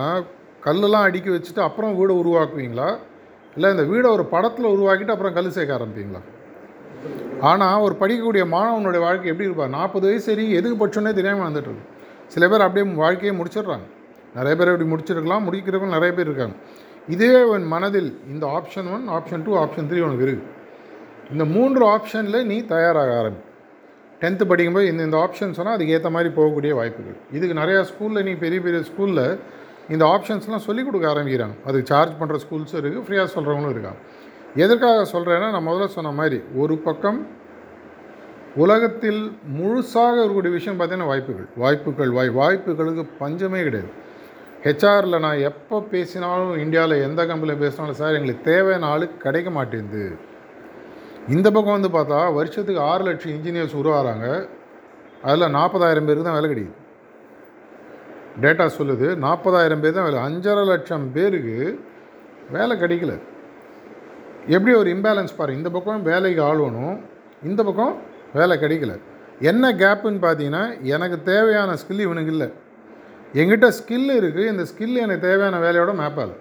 கல்லெலாம் அடுக்கி வச்சுட்டு அப்புறம் வீடை உருவாக்குவீங்களா? இல்லை இந்த வீடை ஒரு படத்தில் உருவாக்கிட்டு அப்புறம் கல் சேர்க்க ஆரம்பிப்பீங்களா? ஆனால் ஒரு படிக்கக்கூடிய மாணவனுடைய வாழ்க்கை எப்படி இருப்பார் நாற்பது வயசு சரி எதுக்கு படிச்சோன்னே தெரியாமல் வந்துட்டுருக்கு சில பேர் அப்படியே வாழ்க்கையை முடிச்சிடுறாங்க. நிறைய பேர் இப்படி முடிச்சிருக்கலாம் முடிக்கிறவங்க நிறைய பேர் இருக்காங்க. இதே உன் மனதில் இந்த option one option two option three உனக்கு இருக்குது இந்த மூன்று ஆப்ஷனில் நீ தயாராக ஆரம்பி. டென்த்து படிக்கும்போது இந்த இந்த ஆப்ஷன் சொன்னால் அதுக்கு ஏற்ற மாதிரி போகக்கூடிய வாய்ப்புகள். இதுக்கு நிறையா ஸ்கூலில் நீ பெரிய பெரிய ஸ்கூலில் இந்த ஆப்ஷன்ஸ்லாம் சொல்லிக் கொடுக்க ஆரம்பிக்கிறாங்க. அதுக்கு சார்ஜ் பண்ணுற ஸ்கூல்ஸும் இருக்குது ஃப்ரீயாக சொல்கிறவங்களும் இருக்காங்க. எதற்காக சொல்கிறேன்னா நான் முதல்ல சொன்ன மாதிரி ஒரு பக்கம் உலகத்தில் முழுசாக இருக்கக்கூடிய விஷயம் பார்த்தீங்கன்னா வாய்ப்புகள். வாய்ப்புகள் வாய் வாய்ப்புகளுக்கு பஞ்சமே கிடையாது. ஹெச்ஆரில் நான் எப்போ பேசினாலும் இந்தியாவில் எந்த கம்பெனியில் பேசினாலும் சார் எங்களுக்கு தேவையான ஆளு கிடைக்க மாட்டேங்குது. இந்த பக்கம் வந்து பார்த்தா வருஷத்துக்கு ஆறு லட்சம் இன்ஜினியர்ஸ் உருவாகிறாங்க அதில் நாற்பதாயிரம் பேருக்கு தான் வேலை கிடைக்குது. டேட்டா சொல்லுது நாற்பதாயிரம் பேர் தான் வேலை அஞ்சரை லட்சம் பேருக்கு வேலை கிடைக்கல. எப்படி ஒரு இம்பேலன்ஸ் பாருங்கள் இந்த பக்கம் வேலைக்கு ஆளணும் இந்த பக்கம் வேலை கிடைக்கல. என்ன கேப்புன்னு பார்த்தீங்கன்னா எனக்கு தேவையான ஸ்கில் இவனுக்கு இல்லை. எங்கிட்ட ஸ்கில் இருக்குது இந்த ஸ்கில் எனக்கு தேவையான வேலையோட மேப்பால்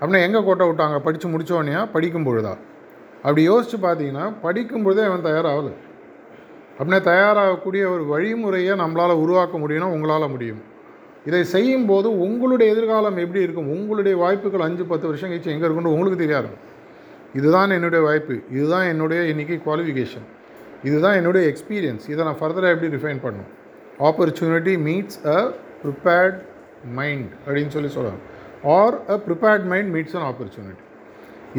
அப்படின்னா எங்கே கோட்டை விட்டாங்க? படித்து முடித்தோடனே படிக்கும் பொழுதா? அப்படி யோசித்து பார்த்தீங்கன்னா படிக்கும் பொழுதே அவன் தயாராகல. அப்படின்னா தயாராகக்கூடிய ஒரு வழிமுறையை நம்மளால் உருவாக்க முடியும்னா உங்களால் முடியும். இதை செய்யும்போது உங்களுடைய எதிர்காலம் எப்படி இருக்கும்? உங்களுடைய வாய்ப்புகள் அஞ்சு பத்து வருஷம் கழிச்சு எங்கே இருக்குன்னு உங்களுக்கு தெரியாது. இதுதான் என்னுடைய வாய்ப்பு. இதுதான் என்னுடைய இன்றைக்கி குவாலிஃபிகேஷன் இதுதான் என்னுடைய எக்ஸ்பீரியன்ஸ் இதை நான் ஃபர்தராக எப்படி ரிஃபைன் பண்ணணும்? Opportunity meets a prepared mind அப்படின்னு சொல்லி சொல்கிறாங்க or a prepared mind meets an opportunity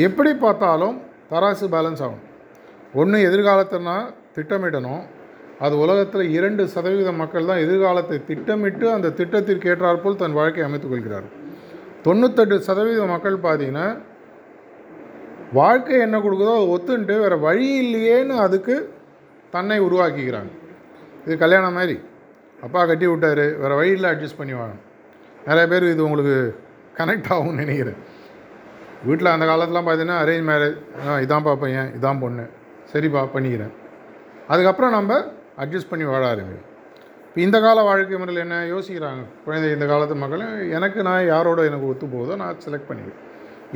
எப்படி பார்த்தாலும் தராசு பேலன்ஸ் ஆகும். ஒன்று எதிர்காலத்தைனா திட்டமிடணும். அது உலகத்தில் இரண்டு சதவீத மக்கள் தான் எதிர்காலத்தை திட்டமிட்டு அந்த திட்டத்திற்கு ஏற்றாற்போல் தன் வாழ்க்கையை அமைத்துக்கொள்கிறார் தொண்ணூத்தெட்டு சதவீத மக்கள் பார்த்தீங்கன்னா வாழ்க்கை என்ன கொடுக்குதோ அதை ஒத்துன்ட்டு வேறு வழி இல்லையேன்னு அதுக்கு தன்னை உருவாக்கிக்கிறாங்க இது கல்யாணம் மாதிரி. அப்பா கட்டி விட்டாரு. வேறு வழியில் அட்ஜஸ்ட் பண்ணி வாங்க. நிறைய பேர் இது உங்களுக்கு கனெக்ட் ஆகும்னு நினைக்கிறேன். வீட்டில் அந்த காலத்துலாம் பார்த்தீங்கன்னா அரேஞ்ச் மேரேஜ் இதான்ப்பா பையன் இதான் பொண்ணு. சரிப்பா பண்ணிக்கிறேன். அதுக்கப்புறம் நம்ம அட்ஜஸ்ட் பண்ணி வாழ ஆரம்பிக்கும் இப்போ இந்த கால வாழ்க்கை முறையில் என்ன யோசிக்கிறாங்க? குழந்தை இந்த காலத்து மக்களும் எனக்கு நான் யாரோட எனக்கு ஒத்து போகுதோ நான் செலக்ட் பண்ணிக்கிறேன்.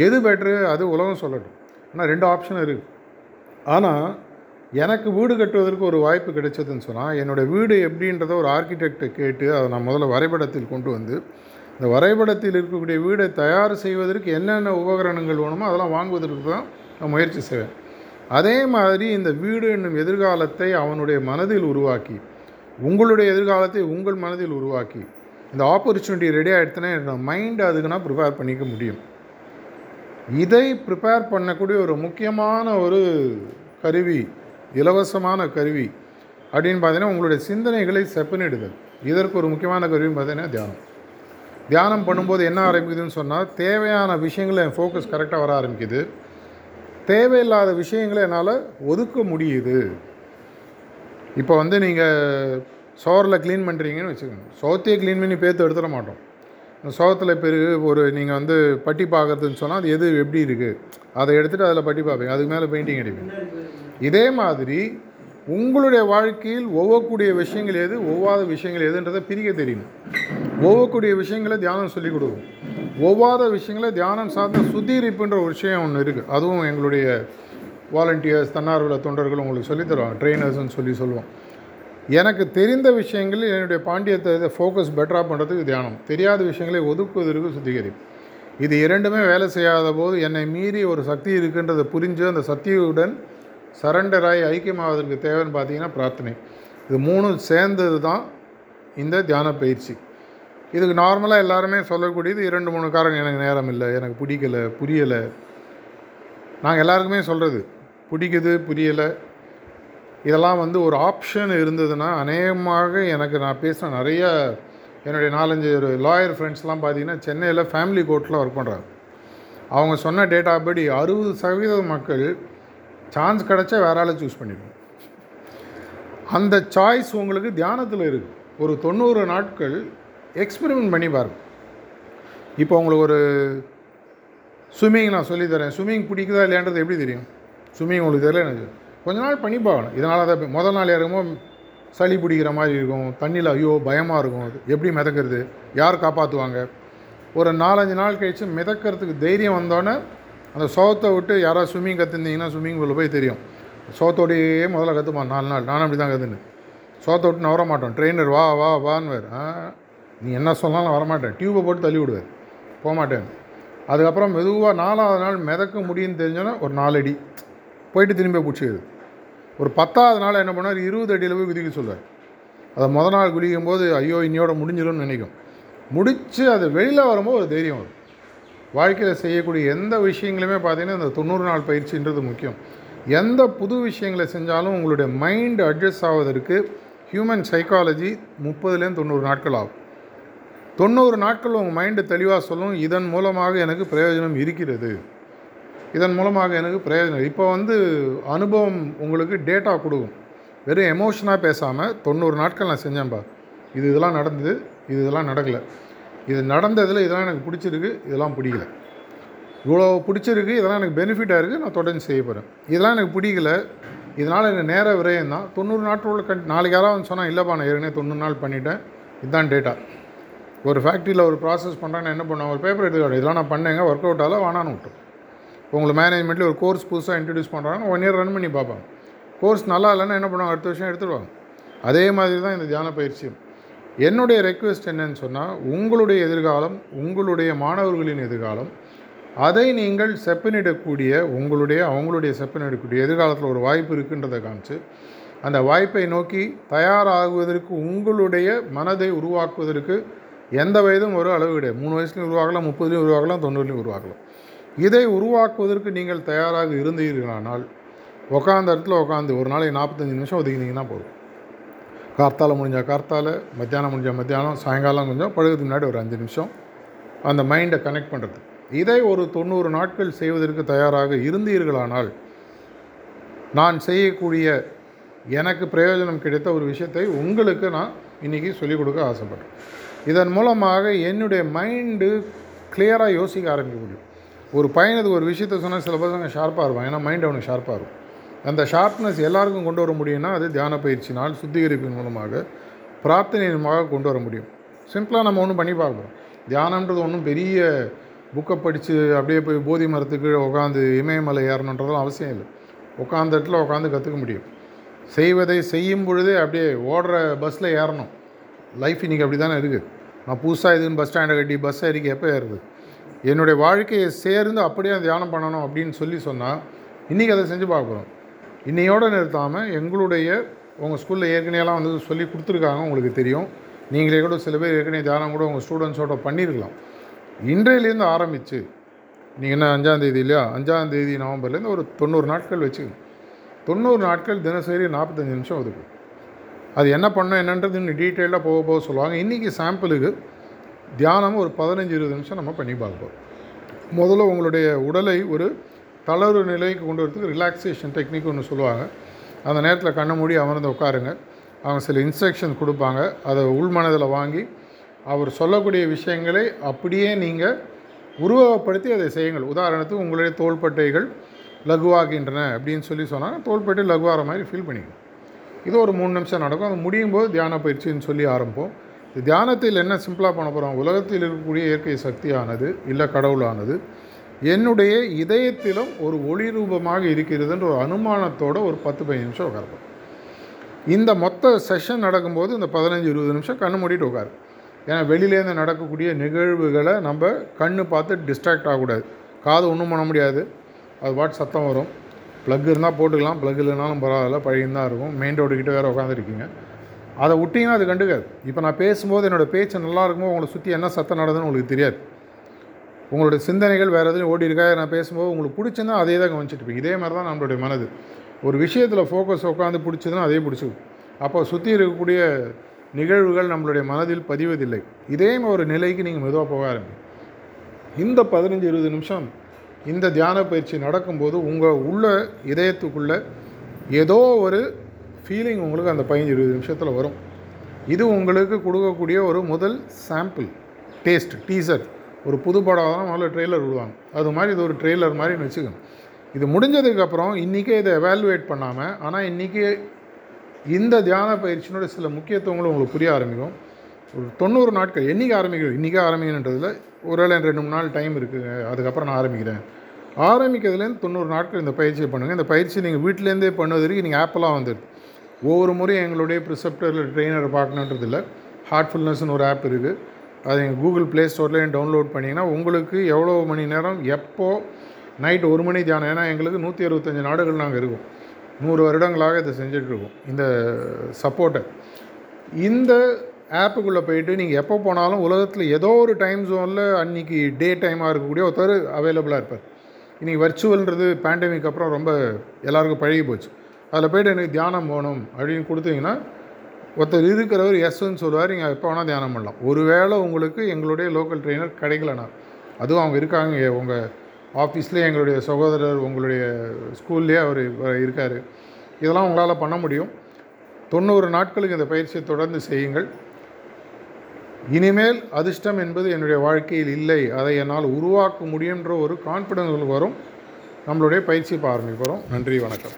எது பெட்ரு அது உலகம் சொல்லட்டும். ஆனால் ரெண்டு ஆப்ஷன் இருக்குது ஆனால் எனக்கு வீடு கட்டுவதற்கு ஒரு வாய்ப்பு கிடைச்சதுன்னு சொன்னால் என்னோடய வீடு எப்படின்றத ஒரு ஆர்கிடெக்டை கேட்டு அதை நான் முதல்ல வரைபடத்தில் கொண்டு வந்து இந்த வரைபடத்தில் இருக்கக்கூடிய வீடை தயார் செய்வதற்கு என்னென்ன உபகரணங்கள் வேணுமோ அதெல்லாம் வாங்குவதற்கு தான் நான் முயற்சி செய்வேன். அதே மாதிரி இந்த வீடு என்னும் எதிர்காலத்தை அவனுடைய மனதில் உருவாக்கி உங்களுடைய எதிர்காலத்தை உங்கள் மனதில் உருவாக்கி இந்த ஆப்பர்ச்சுனிட்டி ரெடி ஆகிடுச்சுன்னா என்னோடய மைண்ட் அதுக்கு நான் ப்ரிப்பேர் பண்ணிக்க முடியும். இதை ப்ரிப்பேர் பண்ணக்கூடிய ஒரு முக்கியமான ஒரு கருவி இலவசமான கருவி அப்படின்னு பார்த்தீங்கன்னா உங்களுடைய சிந்தனைகளை செப்பனிடுதல். இதற்கு ஒரு முக்கியமான கருவின்னு பார்த்தீங்கன்னா தியானம். தியானம் பண்ணும்போது என்ன ஆரம்பிக்குதுன்னு சொன்னால் தேவையான விஷயங்களை என் ஃபோக்கஸ் கரெக்டாக வர ஆரம்பிக்குது. தேவையில்லாத விஷயங்களை என்னால் ஒதுக்க முடியுது. இப்போ வந்து நீங்கள் சோரில் க்ளீன் பண்ணுறீங்கன்னு வச்சுக்கோங்க. சோத்தையே க்ளீன் பண்ணி பேத்து எடுத்துட மாட்டோம். சோகத்தில் பெருகு ஒரு நீங்கள் வந்து பட்டி பார்க்குறதுன்னு சொன்னால் அது எது எப்படி இருக்குது அதை எடுத்துகிட்டு அதில் பட்டி பார்ப்பீங்க அதுக்கு மேலே பெயிண்டிங் அடிப்பீங்க. இதே மாதிரி உங்களுடைய வாழ்க்கையில் ஒவ்வொக்கூடிய விஷயங்கள் எது? ஒவ்வாத விஷயங்கள் எதுன்றதை பிரிக்க தெரியணும் ஒவ்வொக்கூடிய விஷயங்களை தியானம் சொல்லிக் கொடுக்கும். ஒவ்வாத விஷயங்களை தியானம் சார்ந்த சுத்திகரிப்புன்ற ஒரு விஷயம் ஒன்று இருக்குது அதுவும் எங்களுடைய வாலண்டியர்ஸ் தன்னார்வல தொண்டர்கள் உங்களுக்கு சொல்லித் தருவாங்க ட்ரெயினர்ஸ்னு சொல்லி சொல்லுவோம். எனக்கு தெரிந்த விஷயங்களில் என்னுடைய பாண்டியத்தை இதை ஃபோக்கஸ் பெட்டராக பண்ணுறதுக்கு தியானம். தெரியாத விஷயங்களை ஒதுக்குவதற்கு சுத்திகரிப்பு. இது இரண்டுமே வேலை செய்யாத போது என்னை மீறி ஒரு சக்தி இருக்குன்றதை புரிஞ்சு அந்த சக்தியுடன் சரண்டராகி ஐக்கியமாவதற்கு தேவைன்னு பார்த்தீங்கன்னா பிரார்த்தனை. இது மூணும் சேர்ந்தது தான் இந்த தியான பயிற்சி. இதுக்கு நார்மலாக எல்லாருமே சொல்லக்கூடியது இரண்டு மூணு காரணம் எனக்கு நேரம் இல்லை எனக்கு பிடிக்கலை புரியலை. நாங்கள் எல்லாருக்குமே சொல்கிறது பிடிக்குது புரியலை. இதெல்லாம் வந்து ஒரு ஆப்ஷன் இருந்ததுன்னா அநேகமாக எனக்கு நான் பேசின நிறைய என்னுடைய நாலஞ்சு ஒரு லாயர் ஃப்ரெண்ட்ஸ்லாம் பார்த்தீங்கன்னா சென்னையில் ஃபேமிலி கோர்ட்டில் ஒர்க் பண்ணுறாங்க அவங்க சொன்ன டேட்டா படி அறுபது சதவீத மக்கள் சான்ஸ் கிடச்சா வேற ஆளை சூஸ் பண்ணிடுவோம். அந்த சாய்ஸ் உங்களுக்கு தியானத்தில் இருக்குது ஒரு தொண்ணூறு நாட்கள் எக்ஸ்பெரிமெண்ட் பண்ணி பாருங்கள் இப்போ உங்களுக்கு ஒரு ஸ்விம்மிங் நான் சொல்லித்தரேன் ஸ்விம்மிங் பிடிக்குதா இல்லையான்றது எப்படி தெரியும்? ஸ்விம்மிங் உங்களுக்கு தெரியல எனக்கு. கொஞ்ச நாள் பண்ணி பார்க்கணும். இதனால் தான் முதல் நாள் இறங்கும்போது சளி பிடிக்கிற மாதிரி இருக்கும். தண்ணியில் ஐயோ பயமாக இருக்கும். அது எப்படி மிதக்கிறது? யார் காப்பாற்றுவாங்க ஒரு நாலஞ்சு நாள் கழித்து மிதக்கிறதுக்கு தைரியம் வந்தோடனே அந்த சோகத்தை விட்டு யாராவது ஸ்விம்மிங் கற்றுருந்தீங்கன்னா ஸ்விம்மிங் பூலில் போய் தெரியும். சோத்தோடையே முதல்ல கற்றுப்பான் நாலு நாள். நானும் அப்படி தான் கற்றுன்னு சோத்தை விட்டு நான் வர மாட்டோம் ட்ரெயினர் வா வா வான்வார் நீ என்ன சொன்னாலும் வரமாட்டேன். டியூப்பை போட்டு தள்ளி விடுவார். போக மாட்டேன் அதுக்கப்புறம் மெதுவாக நாலாவது நாள் மிதக்க முடியும்னு தெரிஞ்சோன்னா ஒரு நாலு அடி போயிட்டு திரும்பி பிடிச்சிடுது ஒரு பத்தாவது நாள் என்ன பண்ணார் இருபது அடியில் போய் குதிக்க சொல்லுவார். அதை முத நாள் குதிக்கும் போது ஐயோ இன்னையோட முடிஞ்சிடும்னு நினைக்கும். முடித்து அது வெளியில் வரும்போது ஒரு தைரியம் வரும். வாழ்க்கையில் செய்யக்கூடிய எந்த விஷயங்களுமே பார்த்தீங்கன்னா இந்த தொண்ணூறு நாள் பயிற்சின்றது முக்கியம். எந்த புது விஷயங்களை செஞ்சாலும் உங்களுடைய மைண்ட் அட்ஜஸ்ட் ஆவதற்கு ஹியூமன் சைக்காலஜி முப்பதுலேருந்து தொண்ணூறு நாட்கள் ஆகும். தொண்ணூறு நாட்கள் உங்கள் மைண்டு தெளிவாக சொல்லும் இதன் மூலமாக எனக்கு பிரயோஜனம் இருக்கிறது. இதன் மூலமாக எனக்கு பிரயோஜனம். இப்போ வந்து அனுபவம் உங்களுக்கு டேட்டா கொடுக்கும். வெறும் எமோஷனாக பேசாமல் தொண்ணூறு நாட்கள் நான் செஞ்சேன்பா. இது இதெல்லாம் நடந்தது இது இதெல்லாம் நடக்கலை. இது நடந்ததில் இதெல்லாம் எனக்கு பிடிச்சிருக்கு இதெல்லாம் பிடிக்கல. இவ்வளோ பிடிச்சிருக்கு இதெல்லாம் எனக்கு பெனிஃபிட்டாக இருக்குது நான் தொடர்ந்து செய்ய போகிறேன் இதெல்லாம் எனக்கு பிடிக்கல இதனால் எனக்கு நேர விரயம் தான். தொண்ணூறு நாட்கள் கண் நாளைக்கு யாராவது வந்து சொன்னால் இல்லைப்பா நான் ஏற்கனவே தொண்ணூறு நாள் பண்ணிட்டேன் இதுதான் டேட்டா ஒரு ஃபேக்ட்ரியில் ஒரு ப்ராசஸ் பண்ணுறாங்கன்னா என்ன பண்ணுவாங்க ஒரு பேப்பர் எடுத்துக்காடு இதெல்லாம் நான் பண்ணேங்க ஒர்க் அவுட் ஆகல வேணான்னு விட்டோம் உங்களை மேனேஜ்மெண்ட்டில் ஒரு கோர்ஸ் புதுசாக இன்ட்ரடியூஸ் பண்ணுறாங்க ஒன் இயர் ரன் பண்ணி பார்ப்பாங்க. கோர்ஸ் நல்லா இல்லைன்னா என்ன பண்ணுவாங்க அடுத்த வருஷம் எடுத்துடுவாங்க அதே மாதிரி தான் இந்த தியான பயிற்சியும். என்னுடைய ரெக்வெஸ்ட் என்னன்னு சொன்னால் உங்களுடைய எதிர்காலம் உங்களுடைய மாணவர்களின் எதிர்காலம் அதை நீங்கள் செப்பனிடக்கூடிய உங்களுடைய அவங்களுடைய செப்பனிடக்கூடிய எதிர்காலத்தில் ஒரு வாய்ப்பு இருக்குன்றதை காமிச்சு அந்த வாய்ப்பை நோக்கி தயாராகுவதற்கு உங்களுடைய மனதை உருவாக்குவதற்கு எந்த வயதும் ஒரு அளவு கிடையாது. மூணு வயசுலையும் உருவாகலாம் முப்பதுலையும் உருவாகலாம் தொண்ணூறுலையும் உருவாகலாம். இதை உருவாக்குவதற்கு நீங்கள் தயாராக இருந்தீர்களானால் உட்காந்த இடத்துல உட்காந்து ஒரு நாளைக்கு நாற்பத்தஞ்சு நிமிஷம் ஒதுக்கினீங்கன்னா போதும். கார்த்தால முடிஞ்சால் கார்த்தால மத்தியானம் முடிஞ்சால் மத்தியானம் சாயங்காலம் கொஞ்சம் பழகுறதுக்கு முன்னாடி ஒரு அஞ்சு நிமிஷம் அந்த மைண்டை கனெக்ட் பண்ணுறது இதை ஒரு தொண்ணூறு நாட்கள் செய்வதற்கு தயாராக இருந்தீர்களானால் நான் செய்யக்கூடிய எனக்கு பிரயோஜனம் கிடைத்த ஒரு விஷயத்தை உங்களுக்கு நான் இன்றைக்கி சொல்லிக் கொடுக்க ஆசைப்பட்றேன். இதன் மூலமாக என்னுடைய மைண்டு கிளியராக யோசிக்க ஆரம்பிக்க முடியும். ஒரு பையனுக்கு ஒரு விஷயத்த சொன்னால் சில பசங்க ஷார்ப்பாக இருப்பான் ஏன்னா மைண்ட் அவனுக்கு ஷார்ப்பாக இருக்கும். அந்த ஷார்ப்னஸ் எல்லாருக்கும் கொண்டு வர முடியும்னா அது தியான பயிற்சினால் சுத்திகரிப்பின் மூலமாக பிரார்த்தனையின் மூலமாக கொண்டு வர முடியும். சிம்பிளாக நம்ம ஒன்றும் பண்ணி பார்க்கணும் தியானன்றது ஒன்றும் பெரிய புக்கை படித்து அப்படியே போய் போதி மரத்துக்கு உட்காந்து இமயமலை ஏறணுன்றதெல்லாம் அவசியம் இல்லை. உட்காந்த இடத்துல உட்காந்து கற்றுக்க முடியும். செய்வதை செய்யும் பொழுதே அப்படியே ஓடுற பஸ்ஸில் ஏறணும். லைஃப் இன்றைக்கி அப்படி தானே இருக்குது நான் புதுசாக இதுன்னு பஸ் ஸ்டாண்டை கட்டி பஸ் ஏறிக்க எப்போ ஏறுது என்னுடைய வாழ்க்கையை சேர்ந்து அப்படியே தியானம் பண்ணணும் அப்படின்னு சொல்லி சொன்னால் இன்றைக்கி அதை செஞ்சு பார்க்குறோம் இன்னையோடு நிறுத்தாமல் எங்களுடைய உங்கள் ஸ்கூலில் ஏற்கனவேலாம் வந்து சொல்லி கொடுத்துருக்காங்க உங்களுக்கு தெரியும். நீங்களே கூட சில பேர் ஏற்கனவே தியானம் கூட உங்கள் ஸ்டூடெண்ட்ஸோட பண்ணியிருக்கலாம். இன்றையிலேருந்து ஆரம்பித்து நீங்கள் என்ன அஞ்சாந்தேதி இல்லையா? அஞ்சாந்தேதி நவம்பர்லேருந்து ஒரு தொண்ணூறு நாட்கள் வச்சுக்கணும் தொண்ணூறு நாட்கள் தினசரி நாற்பத்தஞ்சு நிமிஷம் ஒதுக்கும் அது என்ன பண்ணோம் என்னன்றது இன்னும் டீட்டெயிலாக போக போக சொல்லுவாங்க. இன்றைக்கி சாம்பிளுக்கு தியானம் ஒரு பதினஞ்சு இருபது நிமிஷம் நம்ம பண்ணி பார்ப்போம். முதல்ல உங்களுடைய உடலை ஒரு தளர்வு நிலைக்கு கொண்டு வரதுக்கு ரிலாக்ஸேஷன் டெக்னிக் ஒன்று சொல்லுவாங்க. அந்த நேரத்தில் கண்ணை மூடி அமர்ந்து உட்காருங்க. அவங்க சில இன்ஸ்ட்ரக்ஷன் கொடுப்பாங்க. அதை உள்மனதில் வாங்கி அவர் சொல்லக்கூடிய விஷயங்களை அப்படியே நீங்கள் உருவகப்படுத்தி அதை செய்யுங்கள். உதாரணத்துக்கு உங்களுடைய தோள்பட்டைகள் லகுவாகின்றன அப்படின்னு சொல்லி சொன்னால் தோள்பட்டை லகுவாகிற மாதிரி ஃபீல் பண்ணிக்கணும். இது ஒரு மூணு நிமிஷம் நடக்கும். அது முடியும் போது தியான பயிற்சின்னு சொல்லி ஆரம்பிப்போம். தியானத்தில் என்ன சிம்பிளாக பண்ண போகிறோம் உலகத்தில் இருக்கக்கூடிய இயற்கை சக்தியானது இல்லை கடவுளானது என்னுடைய இதயத்திலும் ஒரு ஒளி ரூபமாக இருக்கிறதுன்ற ஒரு அனுமானத்தோட ஒரு பத்து பதினஞ்சு நிமிஷம் உட்காருப்போம். இந்த மொத்த செஷன் நடக்கும்போது இந்த பதினஞ்சு இருபது நிமிஷம் கண்ணு மூடிட்டு உட்காரு. ஏன்னா வெளியிலேருந்து நடக்கக்கூடிய நிகழ்வுகளை நம்ம கண்ணு பார்த்து டிஸ்ட்ராக்ட் ஆகக்கூடாது. காது ஒன்றும் பண்ண முடியாது. அது பாட்டு சத்தம் வரும். ப்ளக் இருந்தால் போட்டுக்கலாம். ப்ளக் இல்லைனாலும் பரவாயில்ல. பழையும் தான் இருக்கும் மெயின் ரோடு வேறு உட்காந்துருக்கீங்க அதை விட்டிங்கன்னா அது கண்டுக்காது. இப்போ நான் பேசும்போது என்னோடய பேச்சு நல்லா இருக்கும்போது உங்களை சுற்றி என்ன சத்தம் நடக்குதுன்னு உங்களுக்கு தெரியாது. உங்களுடைய சிந்தனைகள் வேறு எதுவும் ஓடி இருக்கா? நான் பேசும்போது உங்களுக்கு பிடிச்சதுன்னா அதே தான் கவனிச்சிட்டு இருப்பீங்க. இதே மாதிரி தான் நம்மளுடைய மனது. ஒரு விஷயத்தில் ஃபோக்கஸ் உட்காந்து பிடிச்சதுன்னா அதே பிடிச்சிக்கும். அப்போ சுற்றி இருக்கக்கூடிய நிகழ்வுகள் நம்மளுடைய மனதில் பதிவதில்லை. இதே ஒரு நிலைக்கு நீங்கள் மெதுவாக போக ஆரம்பிங்க. இந்த பதினஞ்சு இருபது நிமிஷம் இந்த தியான பயிற்சி நடக்கும்போது உங்கள் உள்ள இதயத்துக்குள்ளே ஏதோ ஒரு ஃபீலிங் உங்களுக்கு அந்த பதினஞ்சு இருபது நிமிஷத்தில் வரும். இது உங்களுக்கு கொடுக்கக்கூடிய ஒரு முதல் சாம்பிள் டேஸ்ட் டீசர் ஒரு புது படம் தான் முதல்ல ட்ரெய்லர் விடுவாங்க. அது மாதிரி இது ஒரு ட்ரெய்லர் மாதிரின்னு வச்சுக்கோங்க இது முடிஞ்சதுக்கப்புறம் இன்றைக்கே இதை எவாலுவேட் பண்ணாமல் ஆனால் இன்றைக்கி இந்த தியான பயிற்சியினோட சில முக்கியத்துவங்களும் உங்களுக்கு புரிய ஆரம்பிக்கும். ஒரு தொண்ணூறு நாட்கள் என்றைக்கு ஆரம்பிக்கிறோம்? இன்றைக்கே ஆரம்பிக்கணுன்றதில் ஒரு வேளை ரெண்டு மூணு நாள் டைம் இருக்குது அதுக்கப்புறம் நான் ஆரம்பிக்கிறேன். ஆரம்பிக்கிறதுலேருந்து தொண்ணூறு நாட்கள் இந்த பயிற்சியை பண்ணுங்கள் இந்த பயிற்சி நீங்கள் வீட்டிலேருந்தே பண்ணுவதற்கு நீங்கள் ஆப்பெல்லாம் வந்துடுது ஒவ்வொரு முறையும் எங்களுடைய ப்ரிசெப்டரில் ட்ரெயினரை பார்க்கணுன்றது இல்லை ஹார்ட்ஃபுல்னஸ்னு ஒரு ஆப் இருக்குது அது எங்கள் கூகுள் ப்ளே ஸ்டோர்லேயும் டவுன்லோட் பண்ணிங்கன்னா உங்களுக்கு எவ்வளோ மணி நேரம் எப்போ நைட் ஒரு மணி தியானம். ஏன்னா எங்களுக்கு நூற்றி அறுபத்தஞ்சு நாடுகள் நாங்கள் இருக்கோம். நூறு வருடங்களாக இதை செஞ்சிட்ருக்கோம் இந்த சப்போர்ட்டை இந்த ஆப்புக்குள்ளே போயிட்டு நீங்கள் எப்போ போனாலும் உலகத்தில் ஏதோ ஒரு டைம் ஜோனில் அன்றைக்கி டே டைமாக இருக்கக்கூடிய ஒருத்தர் அவைலபிளாக இருப்பார். இன்றைக்கி வர்ச்சுவல்ன்றது பேண்டமிக் அப்புறம் ரொம்ப எல்லாருக்கும் பழகி போச்சு. அதில் போய்ட்டு எனக்கு தியானம் போகணும் அப்படின்னு கொடுத்தீங்கன்னா ஒருத்தர் இருக்கிறவர் எஸ்ன்னு சொல்லுவார் நீங்கள் எப்போ வேணால் தியானம் பண்ணலாம். ஒருவேளை உங்களுக்கு எங்களுடைய லோக்கல் ட்ரெயினர் கிடைக்கலனா அதுவும் அவங்க இருக்காங்க உங்கள் ஆஃபீஸ்லேயே எங்களுடைய சகோதரர் உங்களுடைய ஸ்கூல்லேயே அவர் இருக்கார். இதெல்லாம் உங்களால் பண்ண முடியும். தொண்ணூறு நாட்களுக்கு இந்த பயிற்சியை தொடர்ந்து செய்யுங்கள். இனிமேல் அதிர்ஷ்டம் என்பது என்னுடைய வாழ்க்கையில் இல்லை. அதை என்னால் உருவாக்க முடியுன்ற ஒரு கான்ஃபிடன்ஸ் வரும். நம்மளுடைய பயிற்சி ஆரம்பிக்கிறோம் நன்றி வணக்கம்.